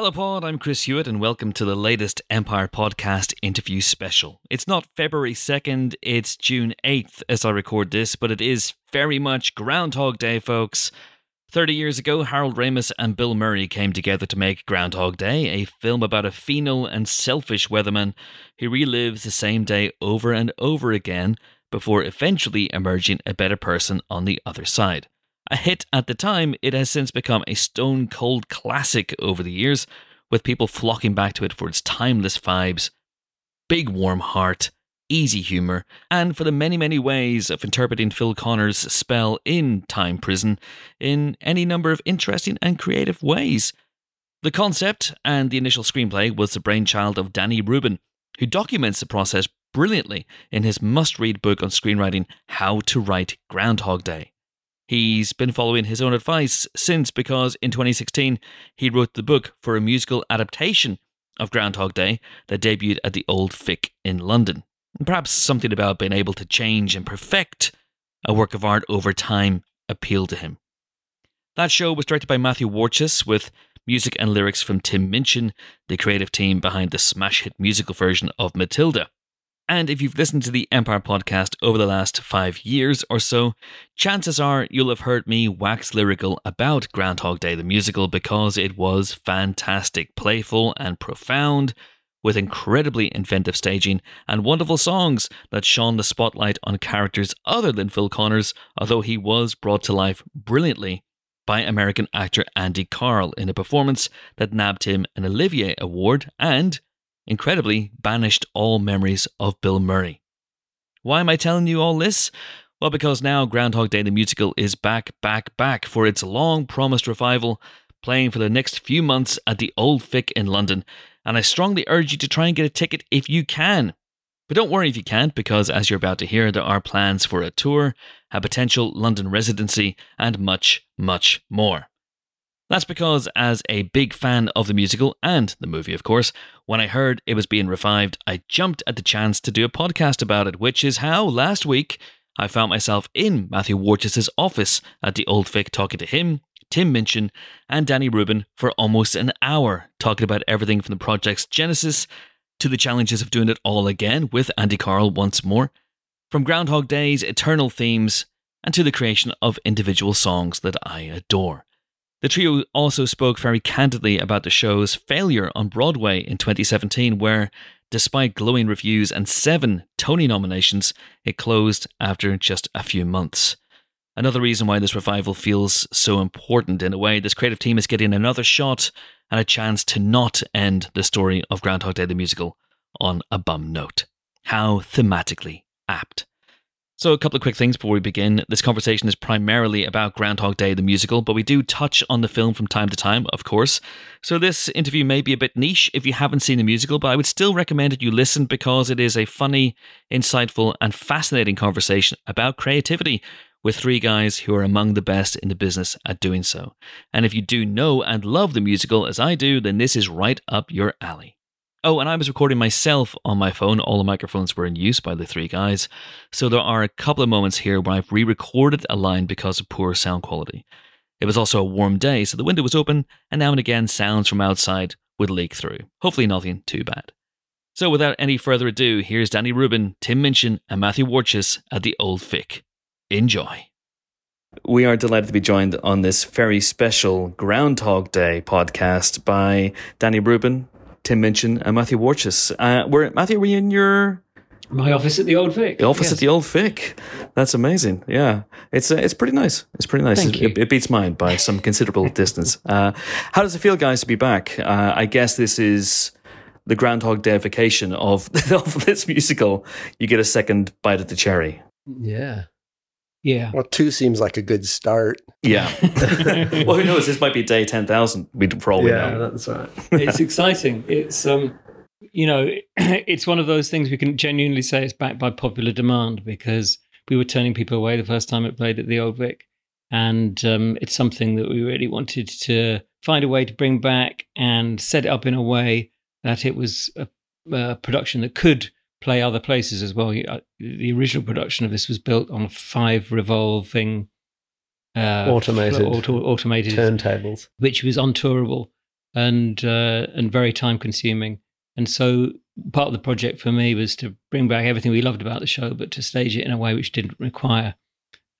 Hello, Pod. I'm Chris Hewitt, and welcome to the latest Empire Podcast interview special. It's not February 2nd, it's June 8th as I record this, but it is very much Groundhog Day, folks. 30 years ago, Harold Ramis and Bill Murray came together to make Groundhog Day, a film about a venal and selfish weatherman who relives the same day over and over again before eventually emerging a better person on the other side. A hit at the time, it has since become a stone cold classic over the years, with people flocking back to it for its timeless vibes, big warm heart, easy humour, and for the many, many ways of interpreting Phil Connors' spell in time prison in any number of interesting and creative ways. The concept and the initial screenplay was the brainchild of Danny Rubin, who documents the process brilliantly in his must read book on screenwriting, How to Write Groundhog Day. He's been following his own advice since because in 2016 he wrote the book for a musical adaptation of Groundhog Day that debuted at the Old Vic in London. Perhaps something about being able to change and perfect a work of art over time appealed to him. That show was directed by Matthew Warchus with music and lyrics from Tim Minchin, the creative team behind the smash hit musical version of Matilda. And if you've listened to the Empire podcast over the last five years or so, chances are you'll have heard me wax lyrical about Groundhog Day the musical because it was fantastic, playful, and profound, with incredibly inventive staging and wonderful songs that shone the spotlight on characters other than Phil Connors, although he was brought to life brilliantly by American actor Andy Karl in a performance that nabbed him an Olivier Award and incredibly banished all memories of Bill Murray. Why am I telling you all this? Well, because now Groundhog Day the musical is back, back, back for its long promised revival, playing for the next few months at the Old Vic in London. And I strongly urge you to try and get a ticket if you can. But don't worry if you can't, because as you're about to hear, there are plans for a tour, a potential London residency, and much, much more. That's because, as a big fan of the musical and the movie, of course, when I heard it was being revived, I jumped at the chance to do a podcast about it, which is how last week I found myself in Matthew Warchus's office at the Old Vic talking to him, Tim Minchin, and Danny Rubin for almost an hour, talking about everything from the project's genesis to the challenges of doing it all again with Andy Karl once more, from Groundhog Day's eternal themes, and to the creation of individual songs that I adore. The trio also spoke very candidly about the show's failure on Broadway in 2017, where, despite glowing reviews and seven Tony nominations, it closed after just a few months. Another reason why this revival feels so important in a way, this creative team is getting another shot and a chance to not end the story of Groundhog Day the musical on a bum note. How thematically apt. So, a couple of quick things before we begin. This conversation is primarily about Groundhog Day, the musical, but we do touch on the film from time to time, of course. So, this interview may be a bit niche if you haven't seen the musical, but I would still recommend that you listen because it is a funny, insightful, and fascinating conversation about creativity with three guys who are among the best in the business at doing so. And if you do know and love the musical as I do, then this is right up your alley. Oh, and I was recording myself on my phone. All the microphones were in use by the three guys. So there are a couple of moments here where I've re recorded a line because of poor sound quality. It was also a warm day, so the window was open, and now and again sounds from outside would leak through. Hopefully, nothing too bad. So, without any further ado, here's Danny Rubin, Tim Minchin, and Matthew Warchus at the Old Vic. Enjoy. We are delighted to be joined on this very special Groundhog Day podcast by Danny Rubin, Tim Minchin and Matthew Warchus. Uh, were Matthew, were you in your my office at the Old Vic? The office yes. at the Old Vic. That's amazing. Yeah, it's uh, it's pretty nice. It's pretty nice. Thank it, you. it beats mine by some considerable distance. Uh, how does it feel, guys, to be back? Uh, I guess this is the Groundhog Deification of, of this musical. You get a second bite at the cherry. Yeah. Yeah. Well, two seems like a good start. Yeah. well, who knows? This might be day 10,000 for all we yeah, know. that's right. it's exciting. It's, um, you know, it's one of those things we can genuinely say it's backed by popular demand because we were turning people away the first time it played at the Old Vic. And um, it's something that we really wanted to find a way to bring back and set it up in a way that it was a, a production that could play other places as well. Uh, the original production of this was built on five revolving uh, automated auto, automated turntables, which was untourable. and uh, and very time consuming. And so part of the project for me was to bring back everything we loved about the show, but to stage it in a way which didn't require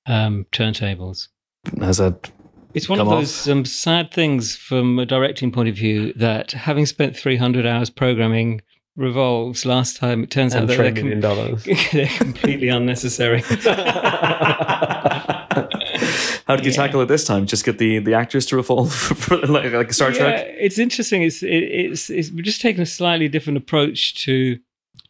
um, turntables. Has that It's one come of those um, sad things from a directing point of view that having spent 300 hours programming revolves last time, it turns out that they're, com- dollars. they're completely unnecessary. How did you Yeah. tackle it this time? Just get the, the actors to revolve for like, like Star Yeah, Trek? it's interesting. It's, it, it's it's we're just taking a slightly different approach to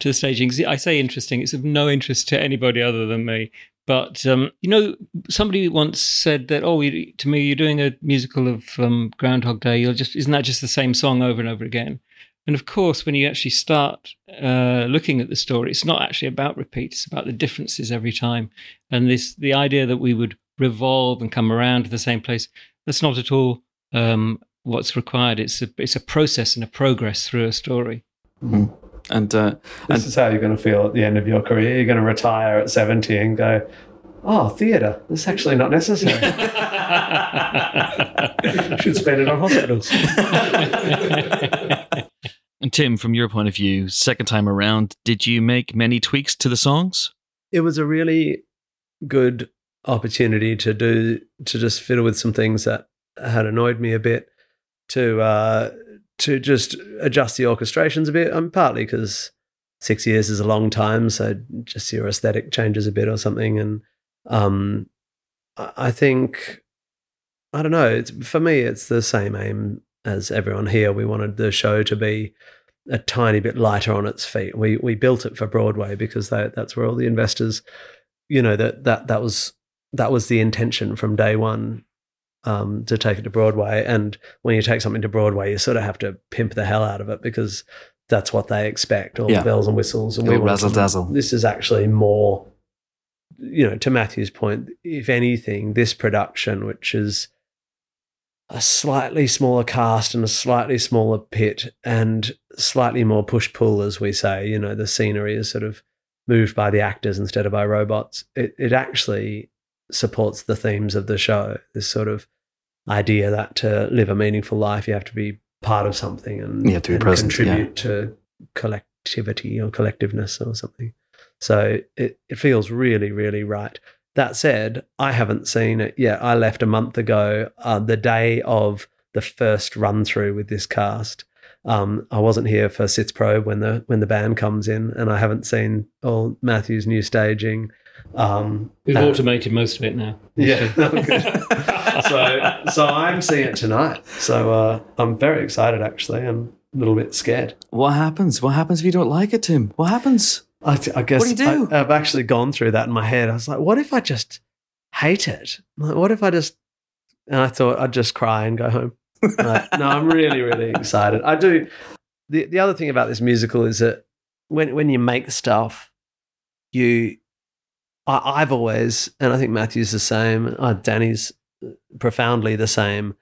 to the staging. I say interesting. It's of no interest to anybody other than me. But um, you know, somebody once said that, "Oh, you, to me, you're doing a musical of um, Groundhog Day. You'll just isn't that just the same song over and over again?" And of course, when you actually start uh, looking at the story, it's not actually about repeat. It's about the differences every time. And this the idea that we would revolve and come around to the same place. That's not at all um, what's required. It's a it's a process and a progress through a story. And uh, This is how you're going to feel at the end of your career. You're going to retire at 70 and go, oh, theatre. That's actually not necessary. You should spend it on hospitals. And Tim, from your point of view, second time around, did you make many tweaks to the songs? it was a really good opportunity to do to just fiddle with some things that had annoyed me a bit to uh to just adjust the orchestrations a bit um, partly because six years is a long time so just your aesthetic changes a bit or something and um i I think i don't know it's for me it's the same aim as everyone here we wanted the show to be a tiny bit lighter on its feet. We we built it for Broadway because that that's where all the investors, you know, that that that was that was the intention from day one um, to take it to Broadway. And when you take something to Broadway, you sort of have to pimp the hell out of it because that's what they expect, all Yeah. the bells and whistles. And want razzle dazzle. This is actually more, you know, to Matthew's point. If anything, this production, which is a slightly smaller cast and a slightly smaller pit and slightly more push pull, as we say. You know, the scenery is sort of moved by the actors instead of by robots. It, it actually supports the themes of the show. This sort of idea that to live a meaningful life, you have to be part of something and, You have to be present, contribute to collectivity or collectiveness or something. So it, it feels really, really right. That said, I haven't seen it yet. I left a month ago, uh, the day of the first run through with this cast. Um, I wasn't here for Sitzprobe when the when the band comes in, and I haven't seen all Matthew's new staging. Um, We've uh, automated most of it now. yeah, so so I'm seeing it tonight. So uh, I'm very excited actually, and a little bit scared. what happens? What happens if you don't like it, Tim? What happens? I, I guess What do you do? I, have actually gone through that in my head. I was like, what if I just hate it? Like, what if I just? And I thought I'd just cry and go home. Like, no, I'm really, really excited. I do. The the other thing about this musical is that when when you make stuff, you, I, I've always, and I think Matthew's the same. Uh, Danny's profoundly the same.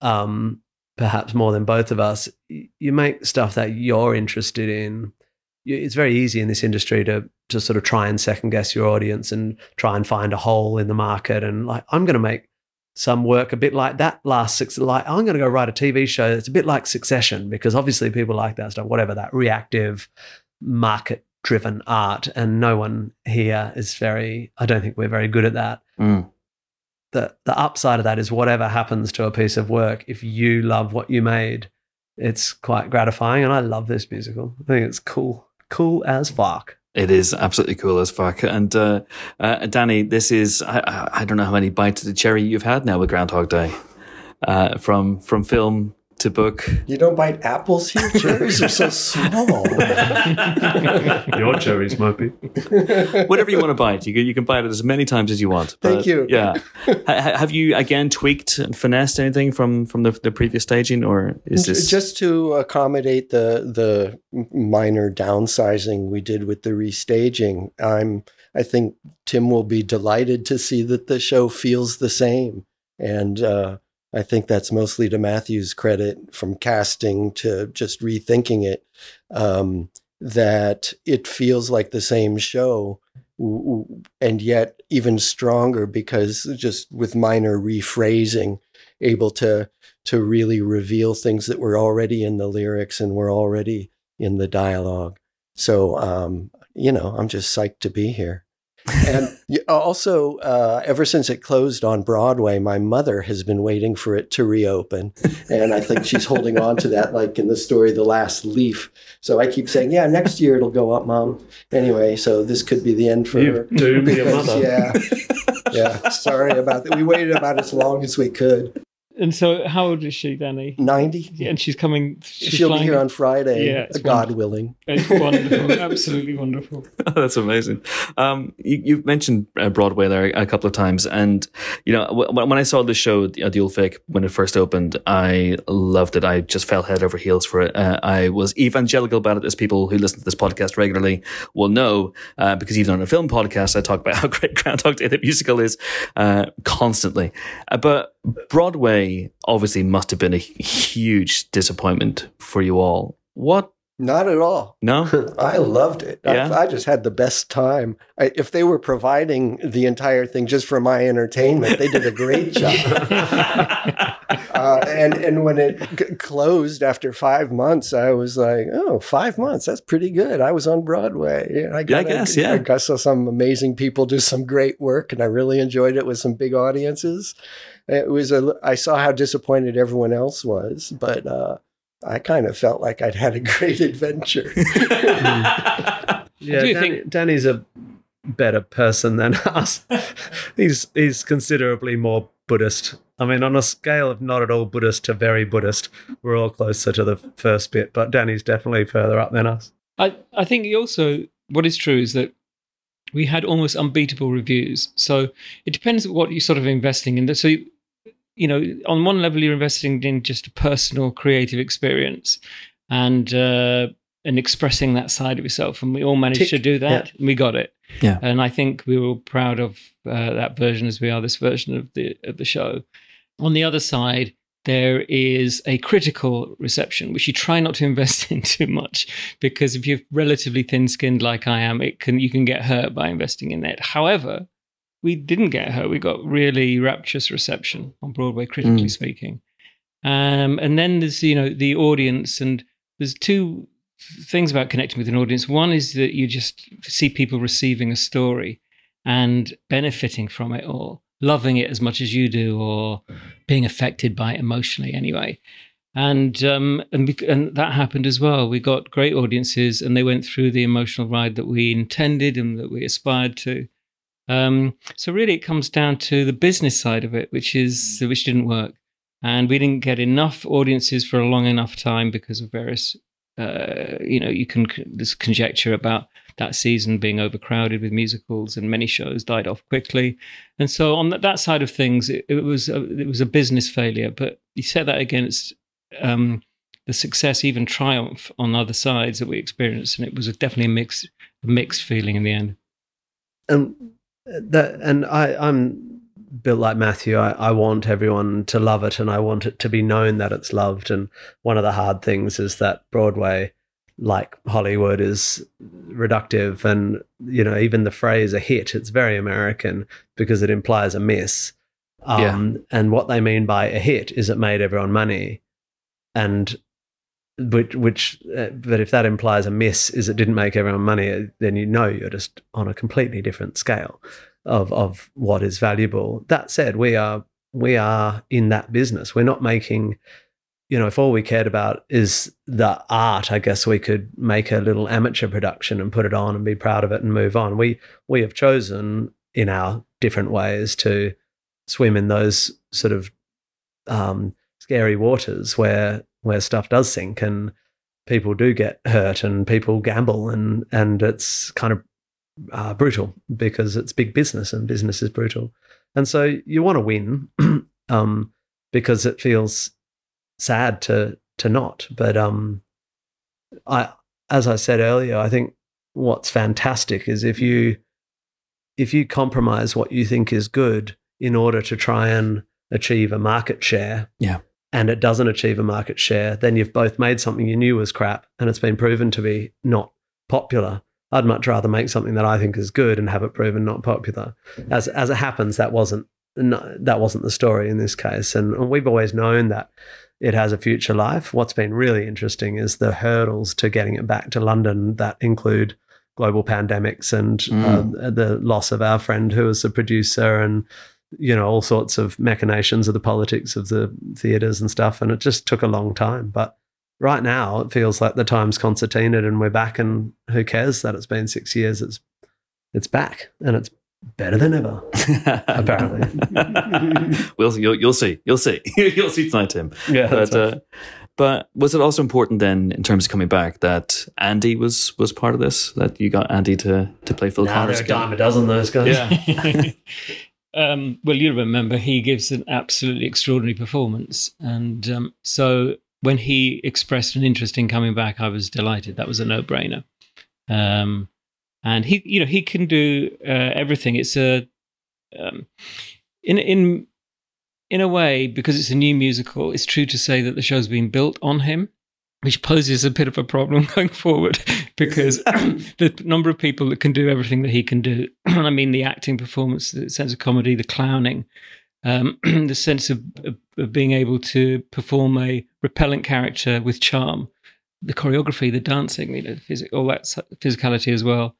Um, perhaps more than both of us. You make stuff that you're interested in it's very easy in this industry to to sort of try and second guess your audience and try and find a hole in the market. And like I'm going to make some work a bit like that last six like I'm going to go write a TV show that's a bit like Succession because obviously people like that stuff whatever that reactive market driven art. And no one here is very I don't think we're very good at that. Mm. the the upside of that is whatever happens to a piece of work if you love what you made it's quite gratifying. And I love this musical. I think it's cool cool as fuck It is absolutely cool as fuck. And uh, uh, Danny, this is I, I- don't know how many bites of the cherry you've had now with Groundhog Day, uh, from from film to book. You don't bite apples here? Cherries are so small. your cherries might be Whatever you want to bite, you can you can bite it as many times as you want. Thank you. Yeah. Ha- ha- have you again tweaked and finessed anything from from the, the previous staging, or is this just to accommodate the the minor downsizing we did with the restaging? I'm I think Tim will be delighted to see that the show feels the same, and uh, I think that's mostly to Matthew's credit from casting to just rethinking it. Um, that it feels like the same show, and yet even stronger because just with minor rephrasing, able to to really reveal things that were already in the lyrics and were already in the dialogue. So, um, you know, I'm just psyched to be here. And also, uh, ever since it closed on Broadway, my mother has been waiting for it to reopen. And I think she's holding on to that, like in the story, The Last Leaf. So I keep saying, yeah, next year it'll go up, Mom. Anyway, so this could be the end for You've her. doomed your mother. Yeah. Yeah. Sorry about that. We waited about as long as we could. And so, how old is she, Danny? 90. Yeah, and she's coming. She's She'll be flying- here on Friday, Yeah, it's God wonderful. willing. It's wonderful, absolutely wonderful. That's amazing. Um, you, you've mentioned uh, Broadway there a couple of times, and you know w- when I saw the show, the, uh, the Old Vic, when it first opened, I loved it. I just fell head over heels for it. Uh, I was evangelical about it, as people who listen to this podcast regularly will know, uh, because even on a film podcast, I talk about how great Groundhog Day the musical is uh, constantly. Uh, but Broadway obviously must have been a huge disappointment for you all. What? Not at all. No. I loved it. Yeah? I, I just had the best time. I, if they were providing the entire thing just for my entertainment, they did a great job. Uh, and and when it c- closed after five months, I was like, oh, five months. That's pretty good. I was on Broadway. Yeah, I, got, guess, yeah. I got saw some amazing people do some great work, and I really enjoyed it with some big audiences. It was a. I saw how disappointed everyone else was, but uh, I kind of felt like I'd had a great adventure. Yeah, do Danny, think- Danny's a better person than us. he's he's considerably more Buddhist. I mean, on a scale of not at all Buddhist to very Buddhist, we're all closer to the first bit, but Danny's definitely further up than us. I, I think you also what is true is that we had almost unbeatable reviews. So it depends what you're sort of investing in. So you, know, on one level you're investing in just a personal creative experience and uh, and expressing that side of yourself, and we all managed Tick. to do that. And we got it. Yeah. and I think we were proud of uh, that version as we are this version of the of the show. On the other side, there is a critical reception, which you try not to invest in too much, because if you're relatively thin-skinned like I am, it can you can get hurt by investing in it. However, we didn't get hurt. We got really rapturous reception on Broadway, critically Mm. speaking. Um, and then there's you know the audience, and there's two things about connecting with an audience. One is that you just see people receiving a story and benefiting from it or loving it as much as you do or being affected by it emotionally anyway. And um, and and that happened as well. We got great audiences, and they went through the emotional ride that we intended and that we aspired to. Um, so really, it comes down to the business side of it, which is which didn't work, and we didn't get enough audiences for a long enough time because of various uh, you know, you can there's conjecture about that season being overcrowded with musicals, and many shows died off quickly. And so on that, that side of things, it, it was a, it was a business failure. But you set that against um, the success, even triumph on other sides that we experienced, and it was definitely a mixed a mixed feeling in the end. and that and I, I'm built like Matthew. I, I want everyone to love it, and I want it to be known that it's loved. And one of the hard things is that Broadway, like Hollywood, is reductive, and you know even the phrase "a hit" it's very American because it implies a miss. Um, And what they mean by a hit is it made everyone money, and which, which uh, but if that implies a miss is it didn't make everyone money, uh, then you know you're just on a completely different scale of of what is valuable. That said, we are we are in that business. We're not making, you know, if all we cared about is the art, I guess we could make a little amateur production and put it on and be proud of it and move on. We we have chosen in our different ways to swim in those sort of um, scary waters where where stuff does sink and people do get hurt and people gamble and and it's kind of uh, brutal because it's big business and business is brutal and so you want to win um, because it feels sad to to not but um i as i said earlier i think what's fantastic is if you if you compromise what you think is good in order to try and achieve a market share Yeah. And it doesn't achieve a market share then you've both made something you knew was crap and it's been proven to be not popular i'd much rather make something that i think is good and have it proven not popular as as it happens that wasn't no, that wasn't the story in this case. And, and we've always known that it has a future life. What's been really interesting is the hurdles to getting it back to London that include global pandemics and Mm. uh, the loss of our friend who was the producer and you know all sorts of machinations of the politics of the theaters and stuff and it just took a long time but right now it feels like the time's concertinaed and we're back and who cares that it's been 6 years it's it's back and it's better than ever apparently we'll you'll, you'll see. You'll see. you'll see tonight, Tim. yeah But uh, but was it also important then, in terms of coming back, that Andy was was part of this? That you got Andy to to play Phil now they're a dime a dozen those guys Yeah. Um, well, you remember he gives an absolutely extraordinary performance, and um, so when he expressed an interest in coming back, I was delighted. That was a no-brainer. Um, and he, you know, he can do uh, everything. It's a um, in in in a way because it's a new musical. It's true to say that the show's been built on him, which poses a bit of a problem going forward because the number of people that can do everything that he can do, I mean the acting performance, the sense of comedy, the clowning, um, the sense of, of, of being able to perform a repellent character with charm, the choreography, the dancing, you know, phys- all that physicality as well.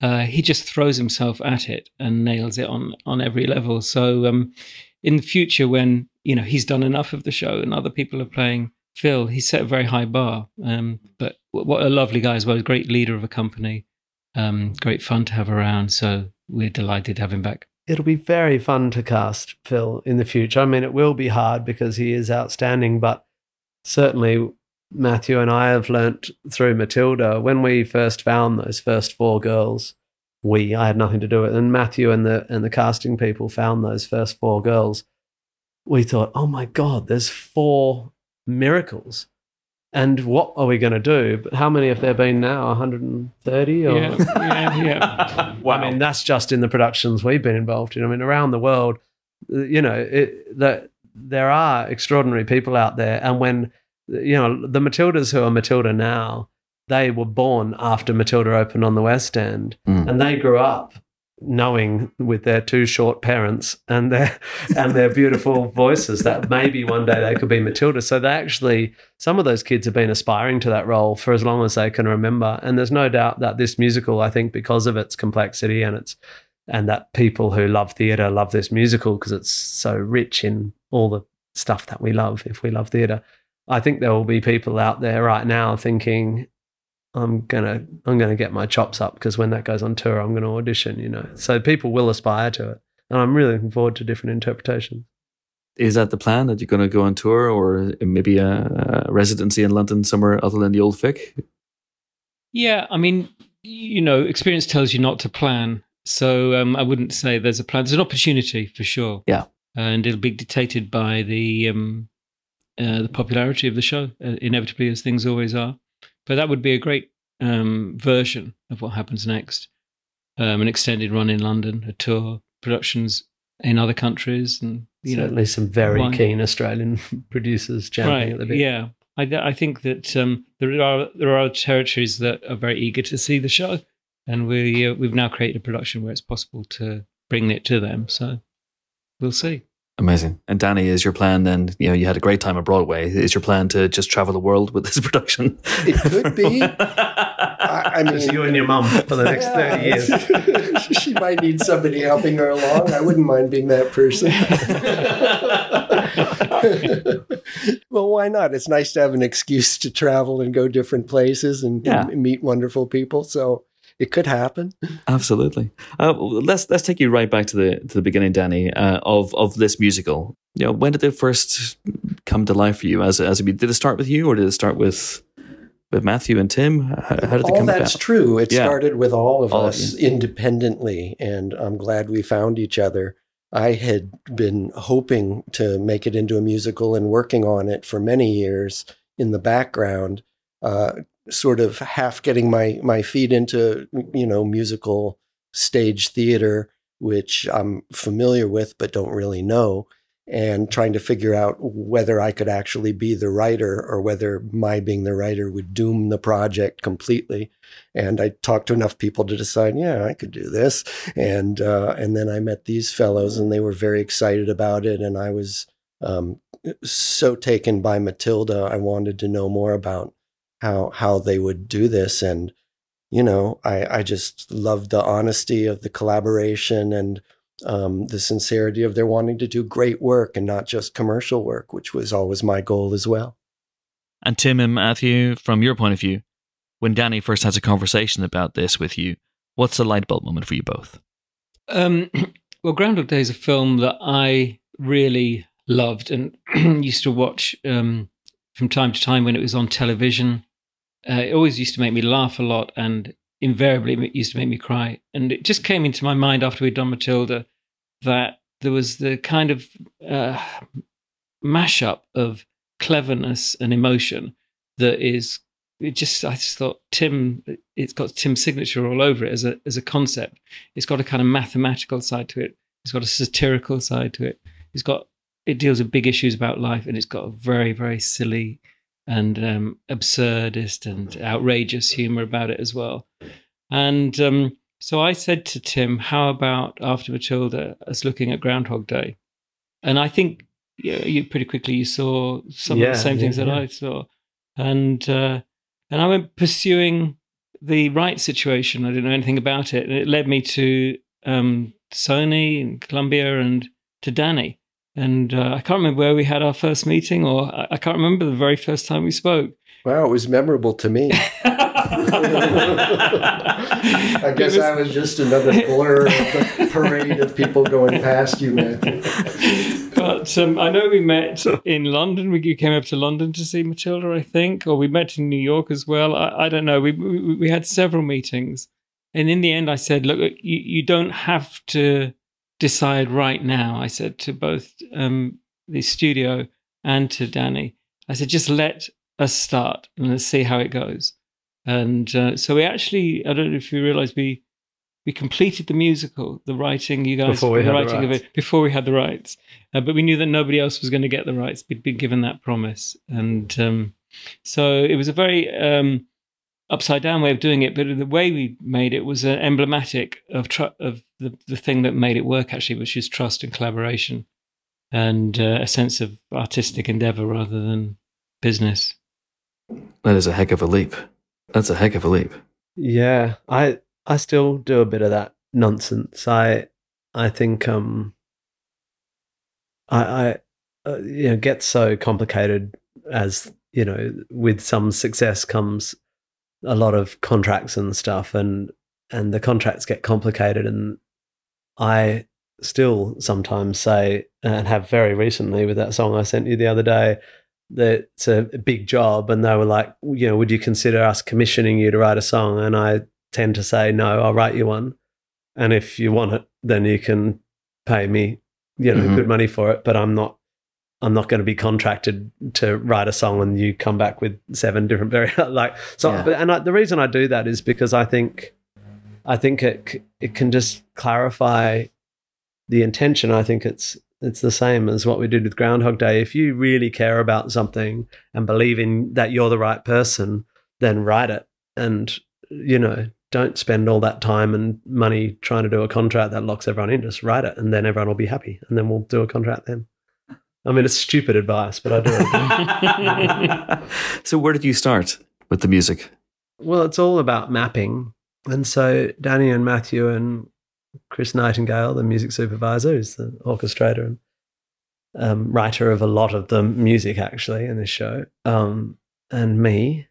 Uh, he just throws himself at it and nails it on on every level. So um, in the future, when you know he's done enough of the show and other people are playing Phil, he set a very high bar. Um, but wh- what a lovely guy as well, a great leader of a company, um, great fun to have around. So we're delighted to have him back. it'll be very fun to cast Phil in the future. I mean, it will be hard because he is outstanding, but certainly Matthew and I have learnt through Matilda when we first found those first four girls. We, I had nothing to do with it, and Matthew and the and the casting people found those first four girls. We thought, oh my god, there's four miracles, and what are we going to do? But how many have there been now? 130 or Yeah, yeah, yeah. wow. I mean, that's just in the productions we've been involved in. I mean, around the world, you know, it, that there are extraordinary people out there. And when, you know, the Matildas who are Matilda now, they were born after Matilda opened on the West End, Mm. and they grew up knowing with their two short parents and their and their beautiful voices that maybe one day they could be Matilda. So they actually some of those kids have been aspiring to that role for as long as they can remember. And there's no doubt that this musical, I think, because of its complexity and its and that people who love theatre love this musical because it's so rich in all the stuff that we love if we love theatre. I think there will be people out there right now thinking, I'm gonna I'm gonna get my chops up because when that goes on tour, I'm gonna audition. You know, so people will aspire to it, and I'm really looking forward to different interpretations. Is that the plan that you're going to go on tour, or maybe a, a residency in London somewhere other than the Old Vic? Yeah, I mean, you know, experience tells you not to plan. So um, I wouldn't say there's a plan. There's an opportunity for sure. Yeah. and it'll be dictated by the um, uh, the popularity of the show, uh, inevitably, as things always are. But that would be a great um, version of what happens next. Um, an extended run in London, a tour, productions in other countries, and you know, Certainly, some very keen Australian producers jumping at the bit. Yeah, I, I think that um, there are there are territories that are very eager to see the show, and we uh, we've now created a production where it's possible to bring it to them. So we'll see. Amazing. And Danny, is your plan then? You know, you had a great time at Broadway. Is your plan to just travel the world with this production? It could be. I, I Just you and your mum for the next thirty years. years. she might need somebody helping her along. I wouldn't mind being that person. well, why not? It's nice to have an excuse to travel and go different places and, Yeah. and meet wonderful people. So it could happen. Absolutely. Uh, let's let's take you right back to the to the beginning, Danny, uh, of of this musical. You know, when did it first come to life for you? As as a, did it start with you, or did it start with with Matthew and Tim? How, how did it all come that's about? true. It Yeah. started with all of All of us independently, and I'm glad we found each other. I had been hoping to make it into a musical and working on it for many years in the background, uh, sort of half getting my my feet into you know musical stage theater, which I'm familiar with but don't really know. and trying to figure out whether I could actually be the writer or whether my being the writer would doom the project completely. And I talked to enough people to decide, yeah, I could do this. And uh, and then I met these fellows, and they were very excited about it, and I was um, so taken by Matilda. I wanted to know more about how how they would do this, and you know, I I just loved the honesty of the collaboration and um, the sincerity of their wanting to do great work and not just commercial work, which was always my goal as well. And Tim and Matthew, from your point of view, when Danny first has a conversation about this with you, what's the light bulb moment for you both? Um, well, Groundhog Day is a film that I really loved and used to watch um, from time to time when it was on television. Uh, it always used to make me laugh a lot, and invariably it used to make me cry. And it just came into my mind after we'd done Matilda that there was the kind of uh, mashup of cleverness and emotion that is it just I just thought Tim it's got Tim's signature all over it as a as a concept. It's got a kind of mathematical side to it. It's got a satirical side to it. It's got it deals with big issues about life and it's got a very very silly and um, absurdist and outrageous humor about it as well. And um, so I said to Tim, "How about after Matilda, us looking at Groundhog Day?" And I think you, know, you pretty quickly you saw some Yeah, of the same yeah, things that yeah. I saw, and uh, and I went pursuing the right situation. I didn't know anything about it, and it led me to um, Sony and Columbia and to Danny. And uh, I can't remember where we had our first meeting, or I, I can't remember the very first time we spoke. Wow, it was memorable to me. I guess I was just another blur of the parade of people going past you, Matthew. but um, I know we met in London. We you came up to London to see Matilda, I think, or we met in New York as well. I, I don't know. We, we we had several meetings, and in the end, I said, "Look, you, you don't have to decide right now." I said to both um, the studio and to Danny, I said, "Just let us start and let's see how it goes." And uh, so we actually, I don't know if you realize, we we completed the musical, the writing. You guys, Before we the had the writing of rights. it before we had the rights, uh, but we knew that nobody else was going to get the rights. We'd been given that promise, and um, so it was a very um, upside down way of doing it. But the way we made it was uh, emblematic of tr- of the the thing that made it work actually, which is trust and collaboration, and uh, a sense of artistic endeavor rather than business. That is a heck of a leap. That's a heck of a leap. Yeah, I I still do a bit of that nonsense. I I think um I I uh, you know get so complicated as you know with some success comes a lot of contracts and stuff and and the contracts get complicated and I still sometimes say and have very recently with that song I sent you the other day that it's a big job and they were like you know would you consider us commissioning you to write a song and i tend to say no i'll write you one and if you want it then you can pay me you know Mhm. good money for it but i'm not i'm not going to be contracted to write a song and you come back with seven different very like so Yeah. and I, the reason i do that is because i think i think it it can just clarify the intention i think it's it's the same as what we did with Groundhog Day. If you really care about something and believe in that you're the right person, then write it. And, you know, don't spend all that time and money trying to do a contract that locks everyone in. Just write it and then everyone will be happy. And then we'll do a contract then. I mean, it's stupid advice, but I do so, where did you start with the music? well, it's all about mapping. And so Danny and Matthew and Chris Nightingale, the music supervisor, who's the orchestrator and um, writer of a lot of the music actually in this show, um, and me.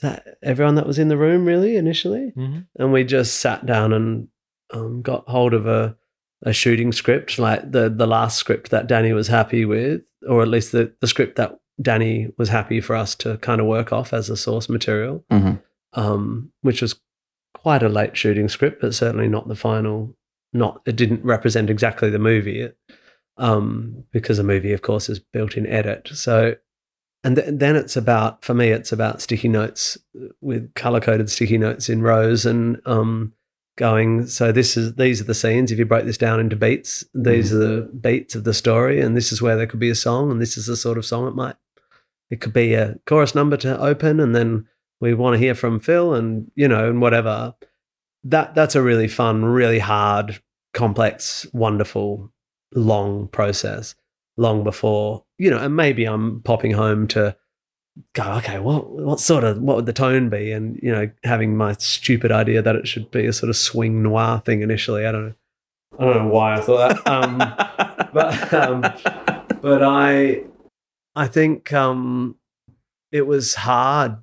That everyone that was in the room really initially, and we just sat down and um, got hold of a a shooting script, like the the last script that Danny was happy with, or at least the the script that Danny was happy for us to kind of work off as a source material, Mhm. um, which was quite a late shooting script, but certainly not the final. Not it didn't represent exactly the movie, it, um, because a movie, of course, is built in edit. So, and th- then it's about for me, it's about sticky notes with color coded sticky notes in rows and um, going. So this is these are the scenes. If you break this down into beats, these mm. are the beats of the story, and this is where there could be a song, and this is the sort of song it might. It could be a chorus number to open, and then we want to hear from Phil, and you know, and whatever. That that's a really fun, really hard, complex, wonderful, long process. Long before you know, and maybe I'm popping home to go, okay, what what sort of what would the tone be? And you know, having my stupid idea that it should be a sort of swing noir thing initially. I don't know. I don't know why I thought that. Um, but um, but I I think um, it was hard.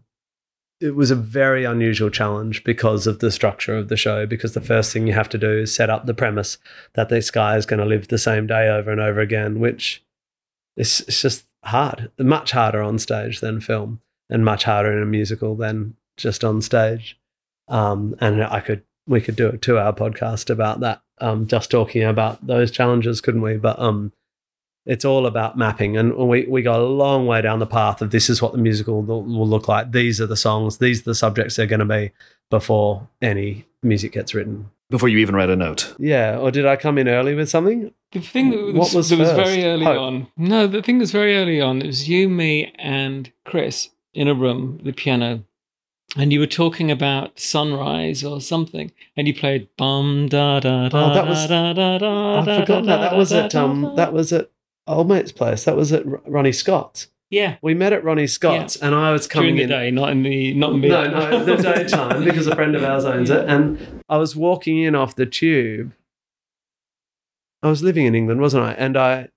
It was a very unusual challenge because of the structure of the show. Because the first thing you have to do is set up the premise that this guy is going to live the same day over and over again, which is it's just hard, much harder on stage than film, and much harder in a musical than just on stage. Um, and I could we could do a two hour podcast about that, um, just talking about those challenges, couldn't we? But um, it's all about mapping, and we we got a long way down the path of this is what the musical will, will look like. These are the songs. These are the subjects they're going to be before any music gets written. Before you even read a note. Yeah, or did I come in early with something? The thing that was, What was that was very early Hope. on. No, the thing that was very early on. It was you, me, and Chris in a room, the piano, and you were talking about sunrise or something, and you played bum da da da. Oh, that was- da, da, da, I forgot da, that. That was da, at da, um, da. that was at old mate's place. That was at R- Ronnie Scott's. Yeah. We met at Ronnie Scott's, and I was coming During the in. day, not in the not in No, no, the daytime because a friend of ours owns it. And I was walking in off the tube. I was living in England, wasn't I? And I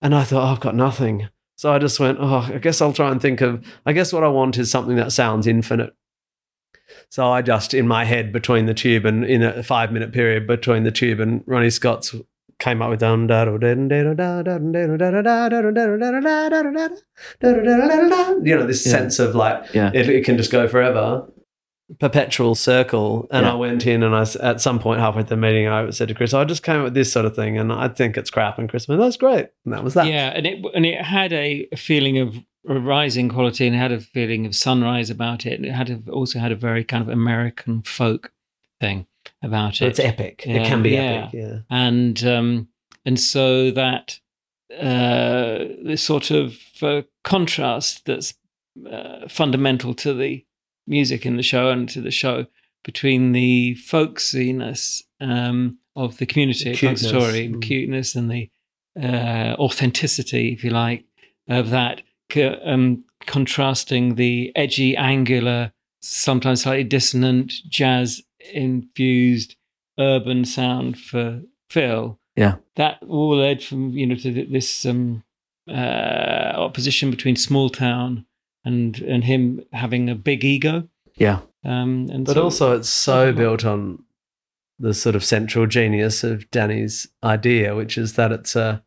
and I thought, oh, I've got nothing. So I just went, oh, I guess I'll try and think of I guess what I want is something that sounds infinite. So I just in my head between the tube and in a five minute period between the tube and Ronnie Scott's came up with dun da da da da da da da you know this yeah. sense of like yeah. it, it can just go forever perpetual circle and yeah. i went in and i at some point halfway through the meeting i said to chris i just came up with this sort of thing and i think it's crap and chris went that's great and that was that yeah and it and it had a feeling of a rising quality and it had a feeling of sunrise about it and it had a, also had a very kind of american folk thing about it. it's epic Yeah, it can be yeah. epic yeah and um, and so that uh, this sort of uh, contrast that's uh, fundamental to the music in the show and to the show between the folksiness um, of the community, The cuteness, story, mm. cuteness, and the uh, authenticity, if you like, of that, um, contrasting the edgy, angular, sometimes slightly dissonant, jazz infused urban sound for Phil. Yeah. That all led from, you know, to this um, uh, opposition between small town and and him having a big ego. Yeah. Um, and but so- also it's so built on the sort of central genius of danny's idea which is that it's a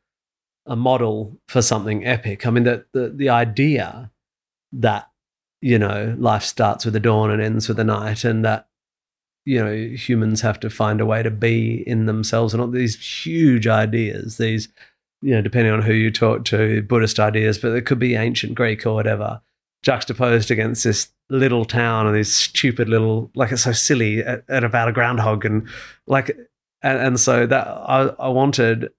a model for something epic i mean that the, the idea that you know life starts with the dawn and ends with the night and that you know humans have to find a way to be in themselves and all these huge ideas these you know depending on who you talk to buddhist ideas but it could be ancient greek or whatever juxtaposed against this little town and these stupid little like it's so silly at, about a groundhog and like and, and so that I, I wanted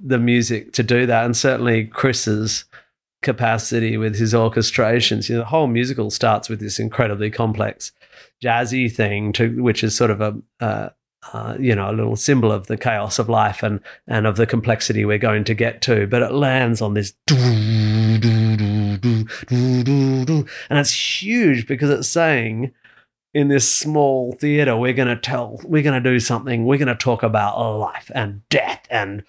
the music to do that. And certainly chris's capacity with his orchestrations you know the whole musical starts with this incredibly complex jazzy thing to which is sort of a uh, uh, you know a little symbol of the chaos of life and and of the complexity we're going to get to. But it lands on this and it's huge because it's saying in this small theater we're going to tell we're going to do something. We're going to talk about life and death and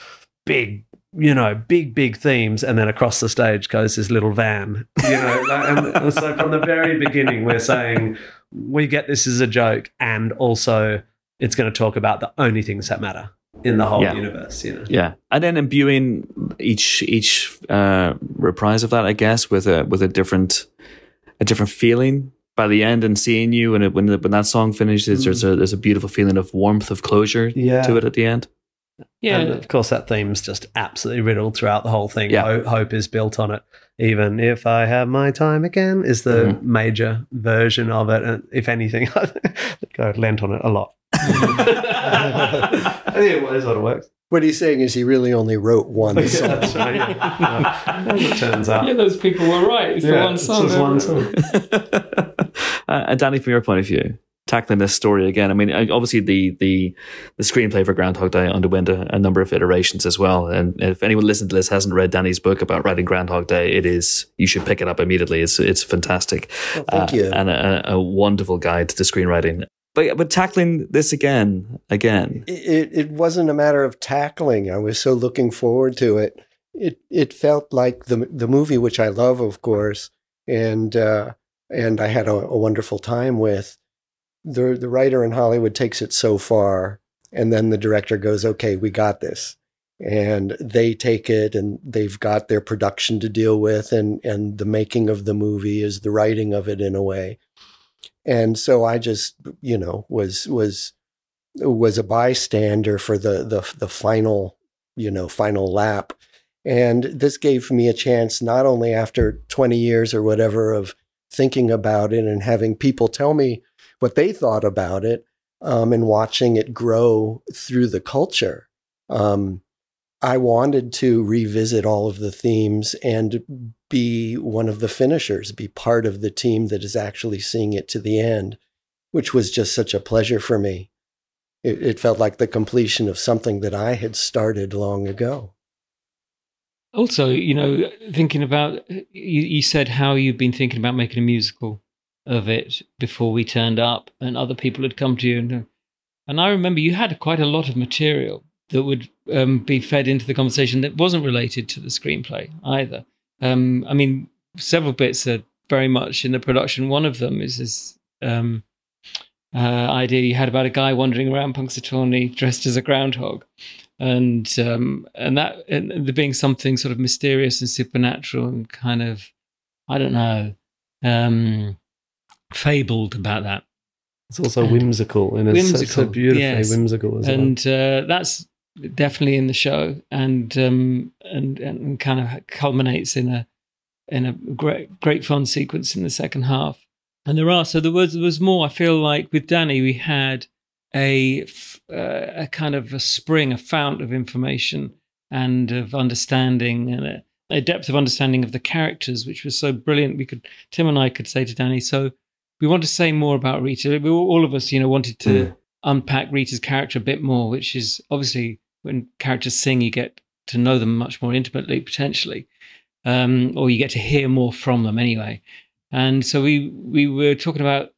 big you know big big themes. And then across the stage goes this little van you know and so from the very beginning we're saying we get this as a joke and also it's going to talk about the only things that matter in the whole Yeah. universe you know Yeah, and then imbuing each each uh, reprise of that, I guess, with a with a different a different feeling by the end, and seeing you when it, when the, when that song finishes, there's a there's a beautiful feeling of warmth of closure Yeah. to it at the end. yeah, And of course, that theme's just absolutely riddled throughout the whole thing. Yeah. Ho- Hope is built on it. Even if I have my time again, is the Mhm. major version of it. And if anything, I've lent on it a lot. I think it sort of works. What he's saying is he really only wrote one Yeah, song. that's right. Yeah. As it turns out. Yeah, those people were right. It's the Yeah, one it's song. just one song. uh, and Danny, from your point of view, tackling this story again. I mean, obviously the the the screenplay for Groundhog Day underwent a, a number of iterations as well. And if anyone listening to this hasn't read Danny's book about writing Groundhog Day, it is you should pick it up immediately. It's it's fantastic. Thank Uh, you. and a, a wonderful guide to screenwriting. But but tackling this again, again, it, it wasn't a matter of tackling. I was so looking forward to it. It it felt like the the movie, which I love, of course, and uh, and I had a, a wonderful time with. The the writer in Hollywood takes it so far, and then the director goes, "Okay, we got this," and they take it, and they've got their production to deal with, and and the making of the movie is the writing of it in a way. And so I just, you know, was was was a bystander for the the the final you know final lap and this gave me a chance not only after 20 years or whatever of thinking about it and having people tell me what they thought about it um, and watching it grow through the culture. Um, i wanted to revisit all of the themes and be one of the finishers be part of the team that is actually seeing it to the end which was just such a pleasure for me. It, it felt like the completion of something that I had started long ago. Also, you know, thinking about you, you said how you've been thinking about making a musical of it before we turned up, and other people had come to you, and and I remember you had quite a lot of material that would um, be fed into the conversation that wasn't related to the screenplay either. Um, I mean, several bits are very much in the production. One of them is this um, uh, idea you had about a guy wandering around Punxsutawney dressed as a groundhog, and um, and that and there being something sort of mysterious and supernatural and kind of I don't know um, fabled about that. It's also whimsical and it's so, so Whimsical, beautifully yes. whimsical as well. and uh, that's definitely in the show, and um, and and kind of culminates in a in a great great fun sequence in the second half. And there are so there was there was more. I feel like with Danny we had a uh, a kind of a spring, a fount of information and of understanding and a, a depth of understanding of the characters, which was so brilliant. We could Tim and I could say to Danny, so we want to say more about Rita. We, all of us, you know, wanted to unpack Rita's character a bit more, which is obviously when characters sing, you get to know them much more intimately, potentially, um, or you get to hear more from them anyway. And so we we were talking about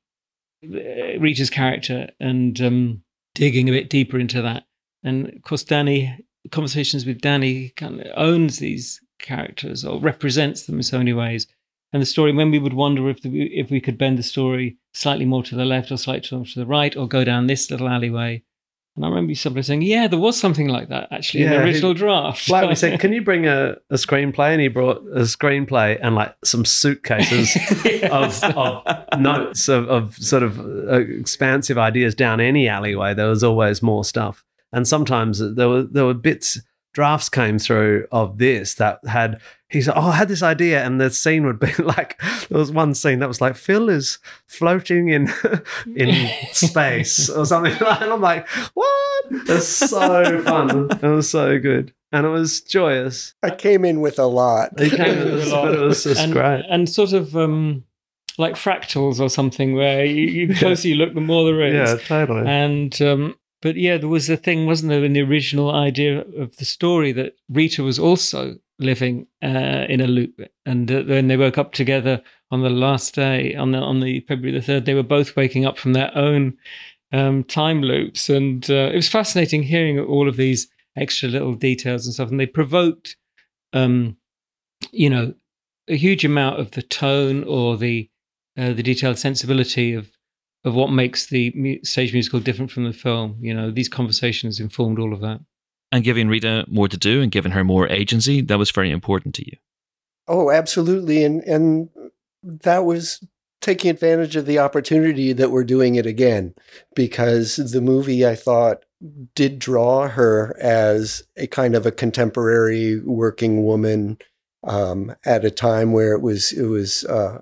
uh, Rita's character and um, digging a bit deeper into that. And of course, Danny conversations with Danny kind of owns these characters or represents them in so many ways. And the story, when we would wonder if the, if we could bend the story slightly more to the left or slightly more to the right, or go down this little alleyway. And I remember you somebody saying, "Yeah, there was something like that actually in Yeah, the he- original draft." like we said, can you bring a, a screenplay? And he brought a screenplay and like some suitcases of, of notes of, of sort of uh, expansive ideas down any alleyway. There was always more stuff, and sometimes there were there were bits drafts came through of this that had he said, "Oh, I had this idea," and the scene would be like there was one scene that was like Phil is floating in in space or something, and I'm like, "What?" It's so fun. It was so good, and it was joyous. I came in with a lot. He came in With with a lot. but it was just and, great. and sort of um, like fractals or something, where you, you the closer you look, the more there is. Yeah, totally. And um, but yeah, there was a thing, wasn't there, in the original idea of the story that Rita was also living uh, in a loop, and uh, when they woke up together on the last day, on the on the February the third, they were both waking up from their own um, time loops, and uh, it was fascinating hearing all of these extra little details and stuff, and they provoked, um, you know, a huge amount of the tone or the uh, the detailed sensibility of of what makes the stage musical different from the film. You know, these conversations informed all of that. And giving Rita more to do and giving her more agency, that was very important to you. Oh, absolutely. And and that was taking advantage of the opportunity that we're doing it again because the movie I thought did draw her as a kind of a contemporary working woman um, at a time where it was it was uh,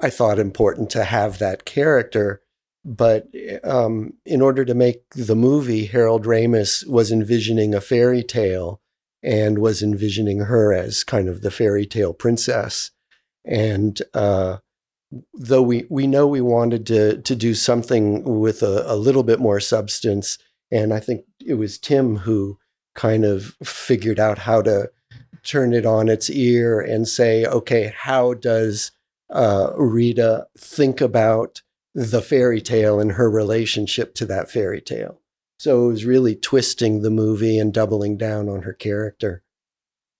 I thought important to have that character, but um, in order to make the movie, Harold Ramis was envisioning a fairy tale and was envisioning her as kind of the fairy tale princess. And uh, though we, we know we wanted to, to do something with a, a little bit more substance, and I think it was Tim who kind of figured out how to turn it on its ear and say, okay, how does uh, Rita think about the fairy tale and her relationship to that fairy tale? So it was really twisting the movie and doubling down on her character.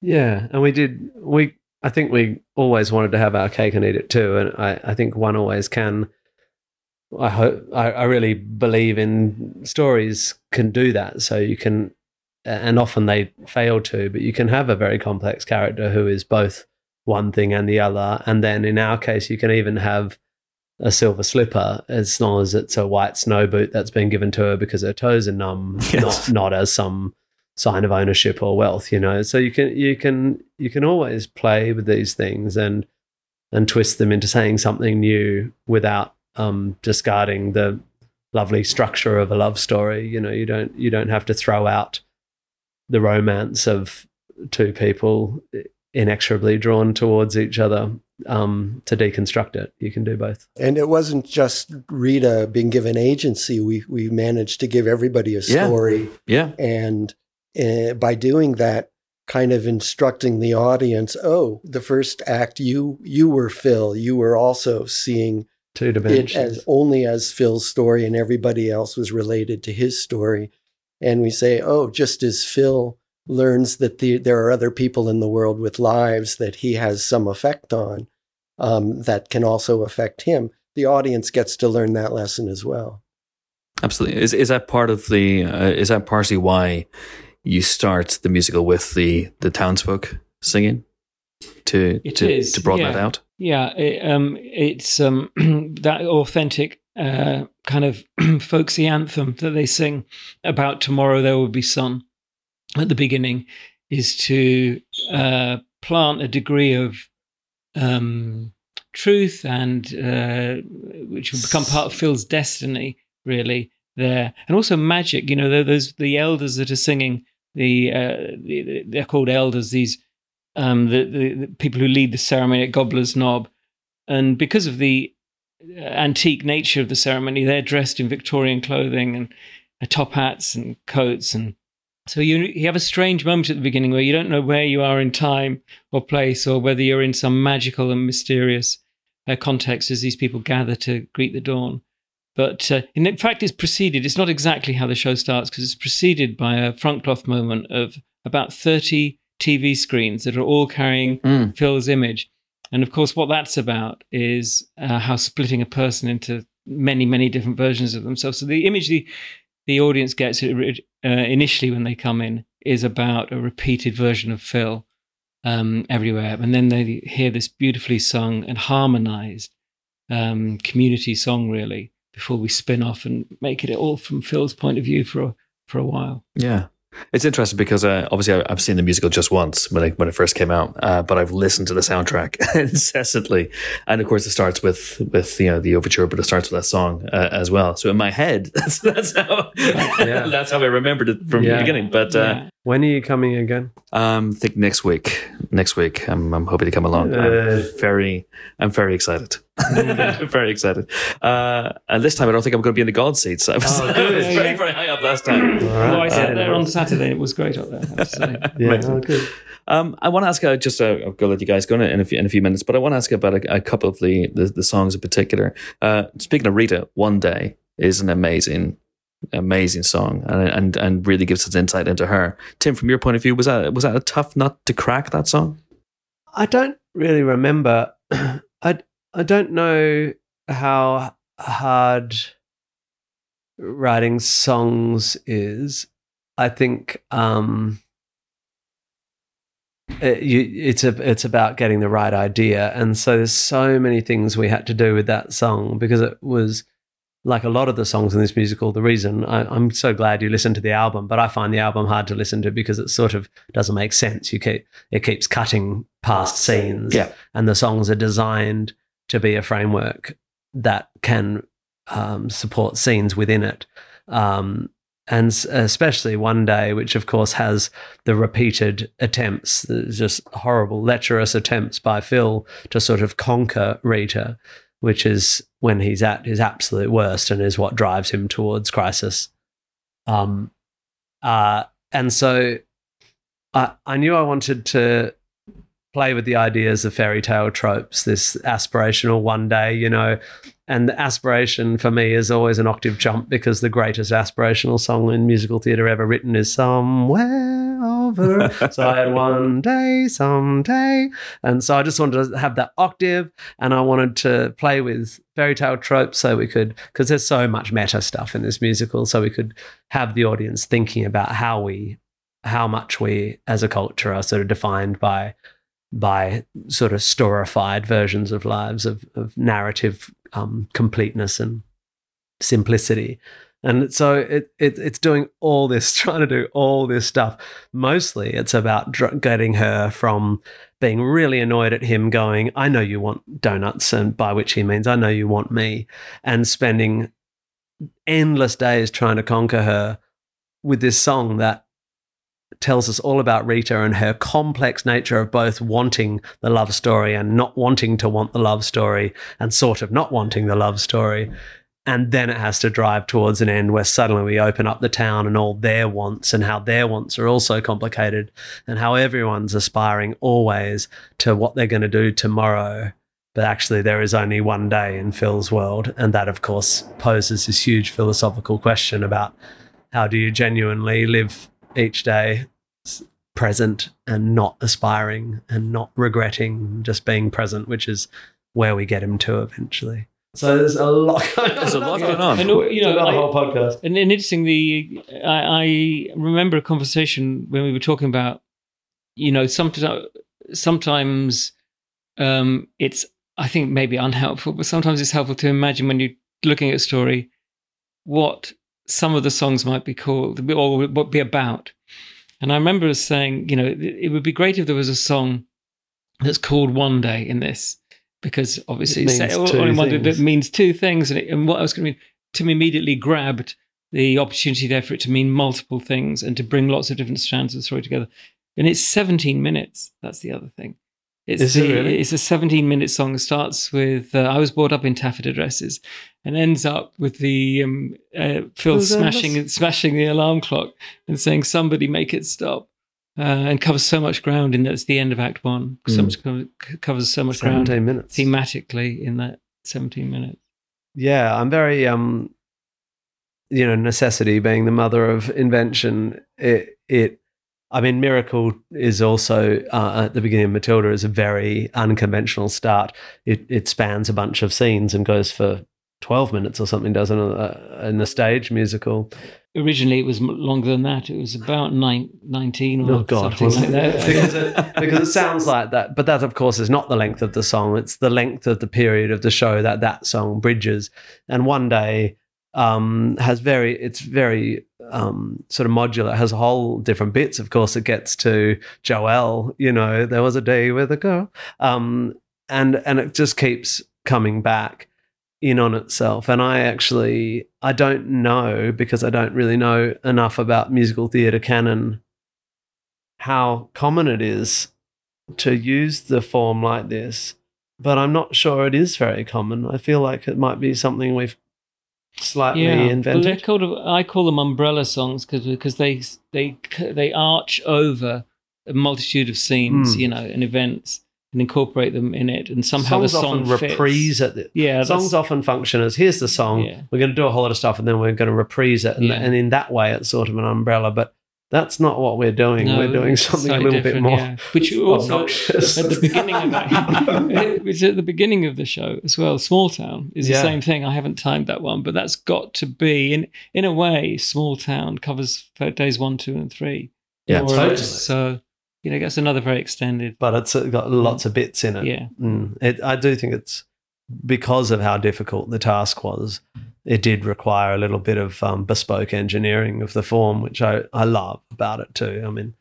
Yeah, and we did. We I think we always wanted to have our cake and eat it too, and I, I think one always can. I hope I, I really believe in stories can do that. So you can, and often they fail to, but you can have a very complex character who is both one thing and the other. And then in our case, you can even have a silver slipper as long as it's a white snow boot that's been given to her because her toes are numb, Yes. not not as some sign of ownership or wealth, you know. So you can you can you can always play with these things and and twist them into saying something new without um, discarding the lovely structure of a love story. You know, you don't you don't have to throw out the romance of two people inexorably drawn towards each other um, to deconstruct it. You can do both. And it wasn't just Rita being given agency. We we managed to give everybody a story, Yeah. yeah. and uh, by doing that, kind of instructing the audience. Oh, the first act, you you were Phil. You were also seeing Two it dimensions. as only as Phil's story, and everybody else was related to his story. And we say, oh, just as Phil learns that the, there are other people in the world with lives that he has some effect on, um, that can also affect him. The audience gets to learn that lesson as well. Absolutely. Is is that part of the? Uh, is that partially why you start the musical with the the townsfolk singing to It to, is, to broaden yeah. that out? Yeah, it, um, it's um, that authentic uh, kind of folksy anthem that they sing about tomorrow there will be sun at the beginning is to uh, plant a degree of um, truth and uh, which will become part of Phil's destiny, really there, and also magic. You know, there's the elders that are singing. The, uh, the they're called elders. These um, the, the, the people who lead the ceremony at Gobbler's Knob. And because of the uh, antique nature of the ceremony, they're dressed in Victorian clothing and uh, top hats and coats. And so you, you have a strange moment at the beginning where you don't know where you are in time or place or whether you're in some magical and mysterious uh, context as these people gather to greet the dawn. But uh, in fact, it's preceded, it's not exactly how the show starts because it's preceded by a front cloth moment of about 30 TV screens that are all carrying Mm. Phil's image. And of course, what that's about is uh, how splitting a person into many, many different versions of themselves. So the image the, the audience gets uh, initially when they come in is about a repeated version of Phil um, everywhere. And then they hear this beautifully sung and harmonized um, community song, really, before we spin off and make it all from Phil's point of view for a, for a while. Yeah. It's interesting because uh, obviously I- I've seen the musical just once when it, when it first came out, uh, but I've listened to the soundtrack incessantly, and of course it starts with with you know the overture, but it starts with that song uh, as well. So in my head, that's that's how Yeah. that's how I remembered it from the beginning. But uh, Yeah. when are you coming again? um, I think next week, next week, I'm, I'm hoping to come along. Uh. I'm very, I'm very excited. very excited. Uh, and this time I don't think I'm going to be in the God seats. I was, Oh, I good. was very, very high up last time. Although I sat Uh, there on Saturday, it was great up there. I have to say. Yeah, oh, good. Um, I want to ask uh, just uh, I'll go let you guys go in a, in a, few, in a few minutes, but I want to ask about a, a couple of the, the the songs in particular. Uh, speaking of Rita, "One Day" is an amazing, amazing song, and and and really gives us insight into her. Tim, from your point of view, was that was that a tough nut to crack? That song? I don't really remember. I I don't know how hard writing songs is. I think um, it, you, it's a it's about getting the right idea, and so there's so many things we had to do with that song because it was like a lot of the songs in this musical. The reason I, I'm so glad you listened to the album, but I find the album hard to listen to because it sort of doesn't make sense. You keep it keeps cutting past scenes, Yeah. and the songs are designed to be a framework that can um, support scenes within it. Um, and especially one day, which of course has the repeated attempts, just horrible, lecherous attempts by Phil to sort of conquer Rita, which is when he's at his absolute worst and is what drives him towards crisis. Um, uh, and so I, I knew I wanted to play with the ideas of fairy tale tropes, this aspirational one day, you know. And the aspiration for me is always an octave jump because the greatest aspirational song in musical theatre ever written is Somewhere Over. so I had one day, someday. And so I just wanted to have that octave and I wanted to play with fairy tale tropes so we could, because there's so much meta stuff in this musical, so we could have the audience thinking about how we how much we as a culture are sort of defined by by sort of storified versions of lives of, of narrative um, completeness and simplicity. And so it, it, it's doing all this, trying to do all this stuff. Mostly it's about dr- getting her from being really annoyed at him going, I know you want donuts, and by which he means, I know you want me, and spending endless days trying to conquer her with this song that tells us all about Rita and her complex nature of both wanting the love story and not wanting to want the love story and sort of not wanting the love story. And then it has to drive towards an end where suddenly we open up the town and all their wants and how their wants are also complicated and how everyone's aspiring always to what they're going to do tomorrow. But actually, there is only one day in Phil's world. And that, of course, poses this huge philosophical question about how do you genuinely live each day present and not aspiring and not regretting just being present, which is where we get him to eventually. So there's a lot going on. There's a lot going on. And, you know, a I- whole podcast. And, and interestingly, I, I remember a conversation when we were talking about, you know, sometimes sometimes um, it's I think maybe unhelpful, but sometimes it's helpful to imagine when you're looking at a story what some of the songs might be called or what be about. And I remember saying, you know, it, it would be great if there was a song that's called One Day in this, because obviously It means set- two only one that things. means two things. And, it, and what I was going to mean, Tim immediately grabbed the opportunity there for it to mean multiple things and to bring lots of different strands of the story together. And it's 17 minutes. That's the other thing. It's, Is it the- really? it's a 17 minute song. It starts with uh, I was brought up in taffeta dresses and ends up with the um, uh, Phil smashing smashing the alarm clock and saying somebody make it stop. Uh, and covers so much ground in that it's the end of Act One. So Mm. much covers so much ground 17 minutes. thematically in that 17 minutes. Yeah, I'm very um you know, necessity being the mother of invention. It it I mean Miracle is also uh, at the beginning of Matilda is a very unconventional start. It it spans a bunch of scenes and goes for 12 minutes or something doesn't it uh, in the stage musical. Originally, it was longer than that. It was about nine, 19 or Oh God! something like that. because, it, because it sounds like that, but that, of course, is not the length of the song. It's the length of the period of the show that that song bridges. And one day um, has very, it's very um, sort of modular. It has whole different bits. Of course, it gets to Joelle. You know, there was a day with a girl, um, and and it just keeps coming back in on itself. And I actually, I don't know because I don't really know enough about musical theatre canon how common it is to use the form like this, but I'm not sure it is very common. I feel like it might be something we've slightly yeah, well, they're invented. called, I call them umbrella songs because because they they they arch over a multitude of scenes, Hmm. you know, and events, and incorporate them in it, and somehow songs the song often fits. reprise at the Yeah, songs often function as here's the song. Yeah. We're going to do a whole lot of stuff, and then we're going to reprise it, and, Yeah. and in that way, it's sort of an umbrella. But that's not what we're doing. No, we're doing something a little bit more yeah. Which also obnoxious. at the beginning of that, which at the beginning of the show as well. Small Town is Yeah. the same thing. I haven't timed that one, but that's got to be in in a way. Small Town covers days one, two, and three. Yeah, totally. So you know, that's another very extended. but it's got lots of bits in it. Yeah. Mm. It, I do think it's because of how difficult the task was. It did require a little bit of um, bespoke engineering of the form, which I, I love about it too. I mean,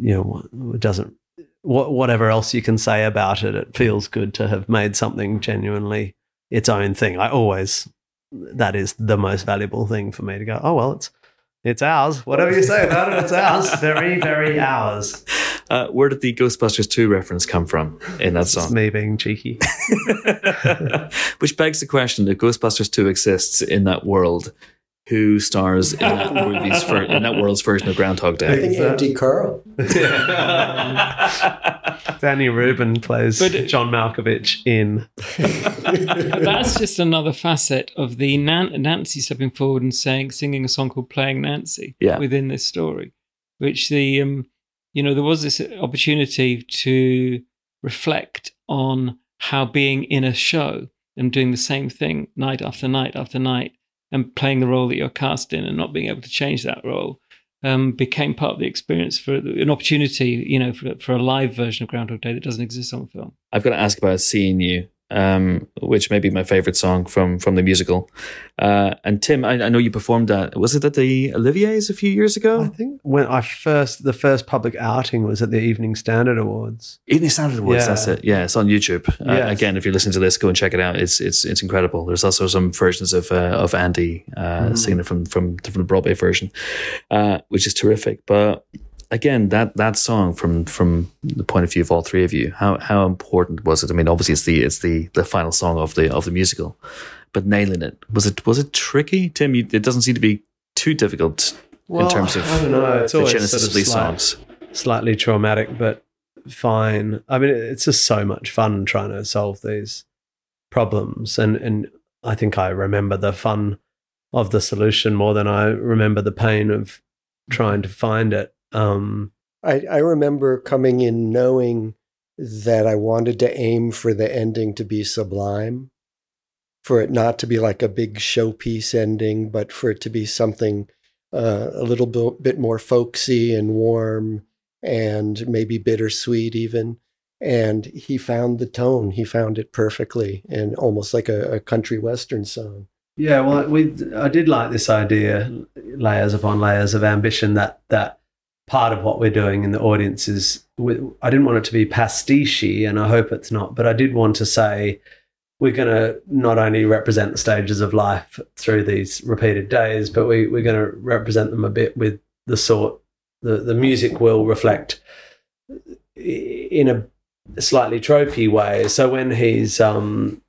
you know, it doesn't. What, whatever else you can say about it, it feels good to have made something genuinely its own thing. I always that is the most valuable thing for me to go. Oh well, it's it's ours. Whatever you say about it, it's ours. Very very ours. Uh, where did the Ghostbusters 2 reference come from in that It's song? me being cheeky. Which begs the question: If Ghostbusters 2 exists in that world, who stars in that movie's fir- in that world's version of Groundhog Day. I think Andy Karl. Danny Rubin plays But- John Malkovich in. That's just another facet of the Nan- Nancy stepping forward and saying, singing a song called "Playing Nancy" Yeah. within this story, which the um, you know there was this opportunity to reflect on how being in a show and doing the same thing night after night after night and playing the role that you're cast in and not being able to change that role um, became part of the experience for an opportunity, you know, for, for a live version of Groundhog Day that doesn't exist on film. I've got to ask about "Seeing You," um, which may be my favorite song from from the musical. Uh, and Tim, I, I know you performed that. Was it at the Olivier's a few years ago? I think when I first the first public outing was at the Evening Standard Awards. Evening Standard Awards. Yeah. That's it. Yeah, it's on YouTube. Uh, again, if you're listening to this, go and check it out. It's it's it's incredible. There's also some versions of uh, of Andy uh, Mhm. singing it from from from the Broadway version, uh, which is terrific. But again, that that song from from the point of view of all three of you, how how important was it? I mean, obviously it's the it's the the final song of the of the musical, but nailing it was it was it tricky, Tim? You, it doesn't seem to be too difficult in terms of I don't know. It's the genesis sort of of these slight- songs. slightly traumatic, but fine. I mean, it's just so much fun trying to solve these problems, and and I think I remember the fun of the solution more than I remember the pain of trying to find it. Um, I, I remember coming in knowing that I wanted to aim for the ending to be sublime, for it not to be like a big showpiece ending, but for it to be something uh, a little bit, bit more folksy and warm and maybe bittersweet even. And he found the tone, he found it perfectly and almost like a, a country western song. Yeah, well, we I did like this idea, layers upon layers of ambition. That that part of what we're doing in the audience is, I didn't want it to be pastiche, and I hope it's not. But I did want to say we're going to not only represent the stages of life through these repeated days, but we, we're going to represent them a bit with the sort the the music will reflect in a slightly tropey way. So when he's um,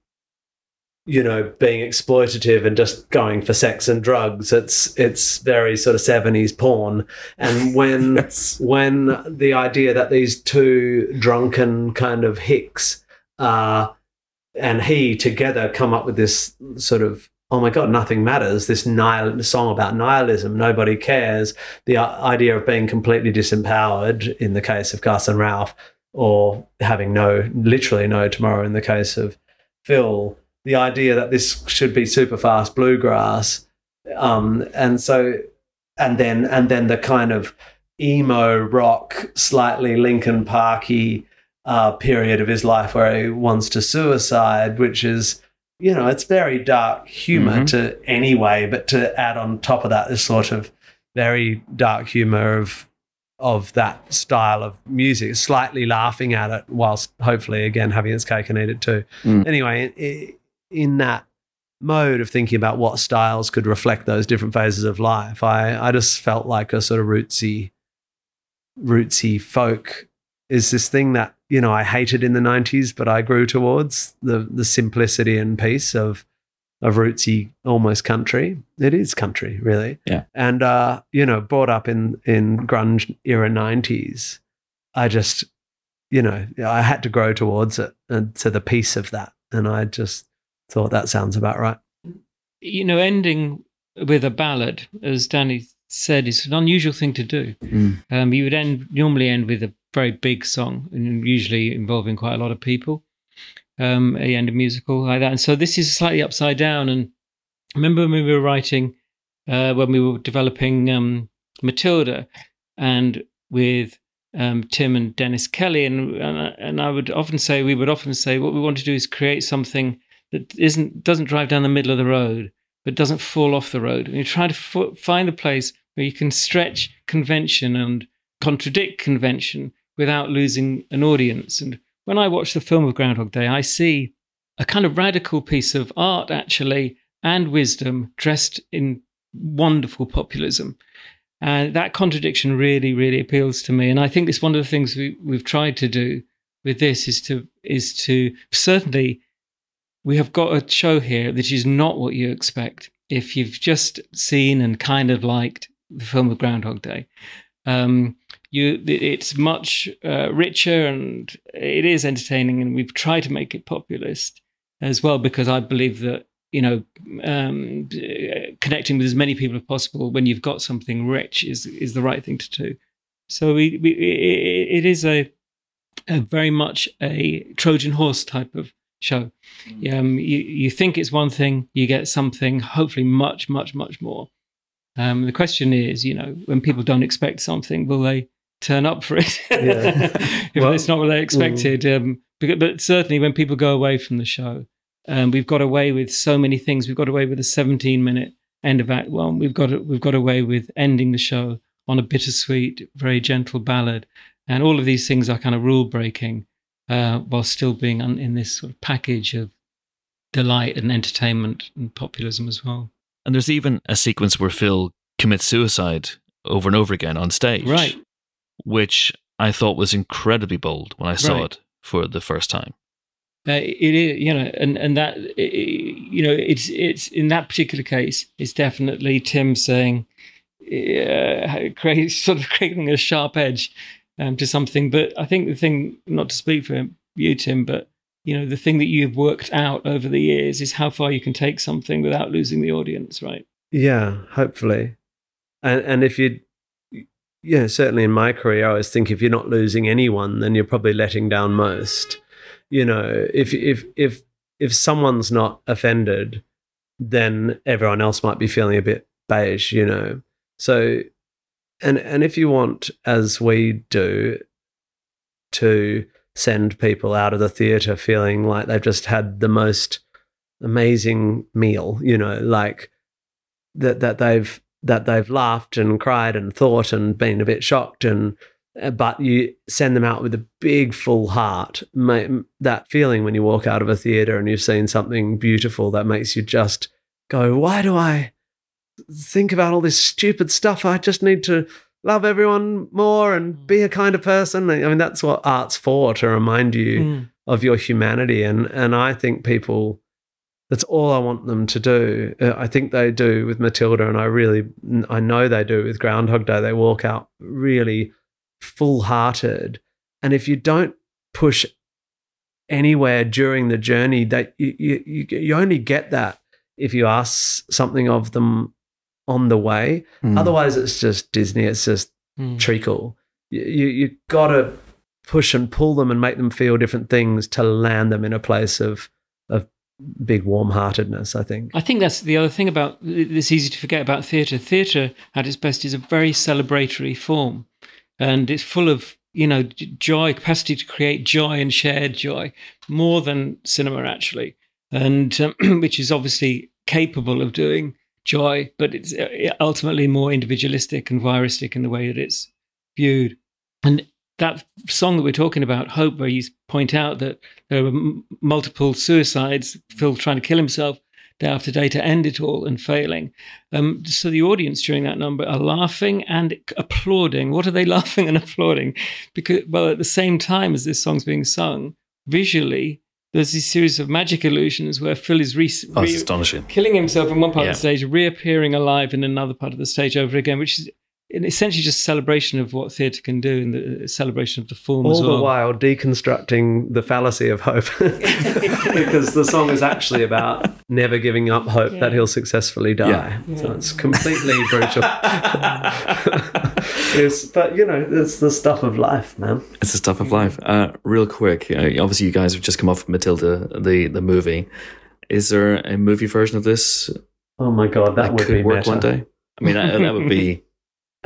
you know, being exploitative and just going for sex and drugs. It's it's very sort of seventies porn. And when when the idea that these two drunken kind of hicks uh, and he together come up with this sort of oh my god nothing matters this nihil- song about nihilism nobody cares the uh, idea of being completely disempowered in the case of Gus and Ralph or having no literally no tomorrow in the case of Phil the idea that this should be super fast bluegrass um, and so and then and then the kind of emo rock slightly Linkin parky uh, period of his life where he wants to suicide which is you know it's very dark humor Mhm. to anyway but to add on top of that this sort of very dark humor of of that style of music slightly laughing at it whilst hopefully again having its cake and eat it too Mm. anyway i in that mode of thinking about what styles could reflect those different phases of life i i just felt like a sort of rootsy rootsy folk is this thing that you know I hated in the '90s, but I grew towards the the simplicity and peace of of rootsy almost country. It is country, really. Yeah. And uh, you know, brought up in in grunge era '90s, I just you know I had to grow towards it and to the peace of that, and I just thought that sounds about right. You know, ending with a ballad, as Danny said, is an unusual thing to do. Mm. Um, you would end normally end with a very big song, and usually involving quite a lot of people. Um, a end a musical like that, and so this is slightly upside down. And I remember when we were writing, uh, when we were developing um, Matilda, and with um, Tim and Dennis Kelly, and, and and I would often say we would often say what we want to do is create something that isn't doesn't drive down the middle of the road, but doesn't fall off the road. And you try to f- find a place where you can stretch convention and contradict convention without losing an audience. And when I watch the film of Groundhog Day, I see a kind of radical piece of art actually and wisdom dressed in wonderful populism. And that contradiction really, really appeals to me. And I think it's one of the things we, we've tried to do with this is to is to certainly we have got a show here that is not what you expect if you've just seen and kind of liked the film of Groundhog Day. Um, you, it's much uh, richer and it is entertaining, and we've tried to make it populist as well because I believe that you know um, connecting with as many people as possible when you've got something rich is is the right thing to do. So we, we it, is a, a, very much a Trojan horse type of show. Mm. Um, you you think it's one thing, you get something hopefully much much much more. Um, the question is, you know, when people don't expect something, will they turn up for it? Yeah. if well, it's not what they expected. Mm. Um, but, but certainly when people go away from the show, um, we've got away with so many things. We've got away with a 17 minute end of Act One. We've got we've got away with ending the show on a bittersweet, very gentle ballad, and all of these things are kind of rule breaking, uh, while still being un- in this sort of package of delight and entertainment and populism as well. And there's even a sequence where Phil commits suicide over and over again on stage, right? Which I thought was incredibly bold when I saw right. it for the first time. Uh, it is, you know, and and that you know, it's it's in that particular case, it's definitely Tim saying, uh, create, sort of creating a sharp edge um, to something. But I think the thing, not to speak for you, Tim, but you know, the thing that you've worked out over the years is how far you can take something without losing the audience, right? Yeah, hopefully. And and if you yeah, certainly in my career, I always think if you're not losing anyone, then you're probably letting down most you know, if if if if someone's not offended, then everyone else might be feeling a bit beige, you know. So and and if you want, as we do, to send people out of the theater feeling like they've just had the most amazing meal, you know, like that that they've that they've laughed and cried and thought and been a bit shocked and uh, but you send them out with a big full heart that feeling when you walk out of a theater and you've seen something beautiful that makes you just go why do i think about all this stupid stuff i just need to love everyone more and be a kind of person i mean that's what art's for to remind you mm. of your humanity and and i think people that's all I want them to do. Uh, I think they do with Matilda, and I really, I know they do with Groundhog Day. They walk out really full hearted. And if you don't push anywhere during the journey, that you, you, you only get that if you ask something of them on the way. Mm. Otherwise, it's just Disney. It's just mm. treacle. You, you, you got to push and pull them and make them feel different things to land them in a place of of big warm-heartedness i think i think that's the other thing about it's easy to forget about theatre theatre at its best is a very celebratory form and it's full of you know joy capacity to create joy and shared joy more than cinema actually and um, which is obviously capable of doing joy but it's uh, ultimately more individualistic and viristic in the way that it's viewed and that song that we're talking about hope where you point out that there were m- multiple suicides phil trying to kill himself day after day to end it all and failing. Um, so the audience during that number are laughing and applauding. What are they laughing and applauding? Because, well, at the same time as this song's being sung, visually, there's this series of magic illusions where Phil is re- oh, re- astonishing. killing himself in one part yeah. of the stage, reappearing alive in another part of the stage over again, which is essentially just celebration of what theatre can do and the celebration of the form all well. the while deconstructing the fallacy of hope because the song is actually about never giving up hope yeah. that he'll successfully die yeah. Yeah. so it's completely brutal it's, but you know it's the stuff of life man it's the stuff of life uh, real quick uh, obviously you guys have just come off matilda the the movie is there a movie version of this oh my god that, that would could work meta. one day i mean that, that would be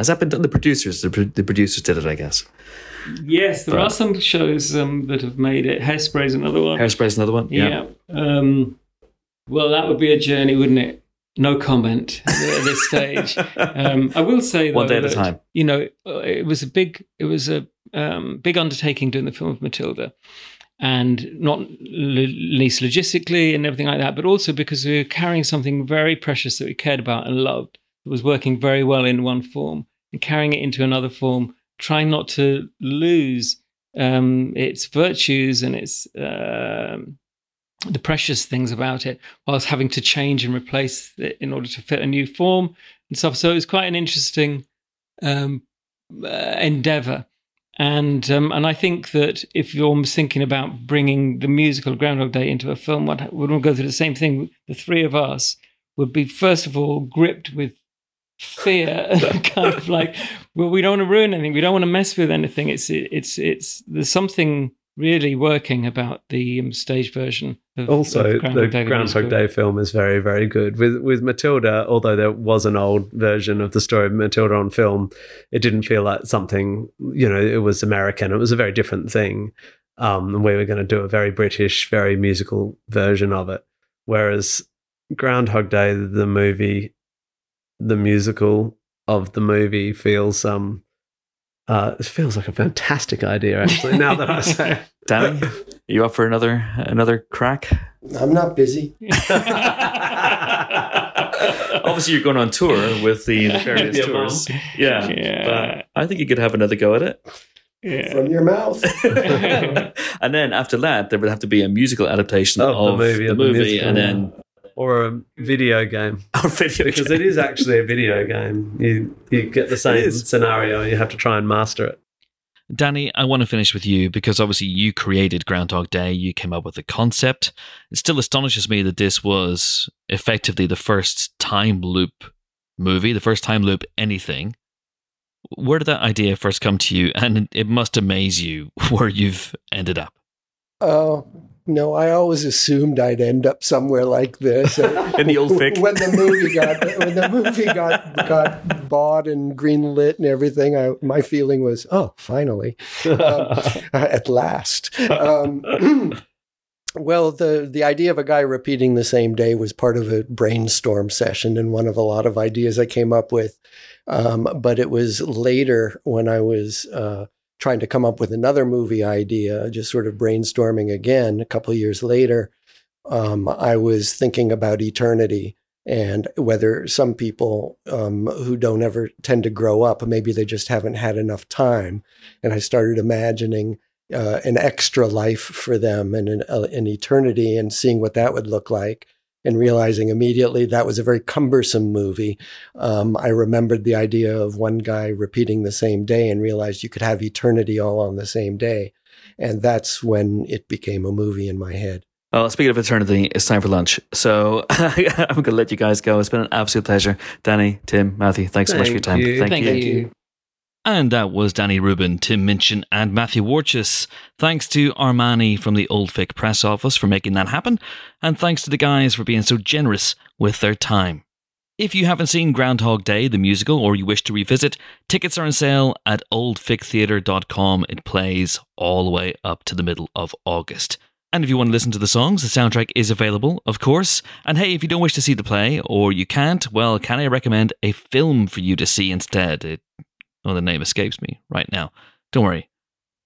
Has that been done? The producers, the, the producers did it, I guess. Yes, there but, are some shows um, that have made it. Hairspray's another one. Hairspray's another one. Yeah. yeah. Um, well, that would be a journey, wouldn't it? No comment at this stage. Um, I will say though, one day at a time. You know, it was a big, it was a um, big undertaking doing the film of Matilda, and not least logistically and everything like that, but also because we were carrying something very precious that we cared about and loved It was working very well in one form and carrying it into another form, trying not to lose um, its virtues and its um, the precious things about it, whilst having to change and replace it in order to fit a new form and stuff. So it was quite an interesting um, uh, endeavor. And um, and I think that if you're thinking about bringing the musical Groundhog Day into a film, what would we go through the same thing? The three of us would be first of all gripped with fear, kind of like, well, we don't want to ruin anything, we don't want to mess with anything. It's it's it's there's something really working about the um, stage version. Of, also, of Groundhog the Day Groundhog Day film is very, very good. With with Matilda, although there was an old version of the story of Matilda on film, it didn't feel like something. You know, it was American. It was a very different thing. Um, and we were going to do a very British, very musical version of it. Whereas Groundhog Day, the movie, the musical of the movie feels um uh, it feels like a fantastic idea, actually. Now that I say, Danny, you up for another another crack? I'm not busy. Obviously, you're going on tour with the, the various yeah, tours. Yeah, yeah. I think you could have another go at it. Yeah. From your mouth. and then after that, there would have to be a musical adaptation of, of the movie, the movie the and then or a video game. Or video because game. it is actually a video game. You you get the same scenario. You have to try and master it. Danny, I want to finish with you because obviously you created Groundhog Day. You came up with the concept. It still astonishes me that this was effectively the first time loop movie, the first time loop anything. Where did that idea first come to you? And it must amaze you where you've ended up. Oh, no, I always assumed I'd end up somewhere like this. In the old Vic. When the movie got when the movie got got bought and greenlit and everything, I, my feeling was, oh, finally, um, at last. Um, well, the the idea of a guy repeating the same day was part of a brainstorm session and one of a lot of ideas I came up with. Um, but it was later when I was. Uh, trying to come up with another movie idea, just sort of brainstorming again. A couple years later, um, I was thinking about eternity and whether some people um, who don't ever tend to grow up, maybe they just haven't had enough time. And I started imagining uh, an extra life for them and an, uh, an eternity and seeing what that would look like and realizing immediately that was a very cumbersome movie. Um, I remembered the idea of one guy repeating the same day and realized you could have eternity all on the same day. And that's when it became a movie in my head. Well, speaking of eternity, it's time for lunch. So I'm going to let you guys go. It's been an absolute pleasure. Danny, Tim, Matthew, thanks so much for your time. You. Thank, Thank you. you. And that was Danny Rubin, Tim Minchin, and Matthew Warchus. Thanks to Armani from the Old Vic press office for making that happen, and thanks to the guys for being so generous with their time. If you haven't seen Groundhog Day, the musical, or you wish to revisit, tickets are on sale at oldvictheatre.com. It plays all the way up to the middle of August. And if you want to listen to the songs, the soundtrack is available, of course. And hey, if you don't wish to see the play, or you can't, well, can I recommend a film for you to see instead? It Oh, the name escapes me right now. Don't worry,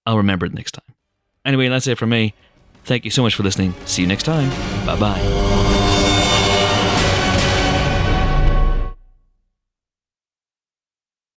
I'll remember it next time. Anyway, that's it from me. Thank you so much for listening. See you next time. Bye bye.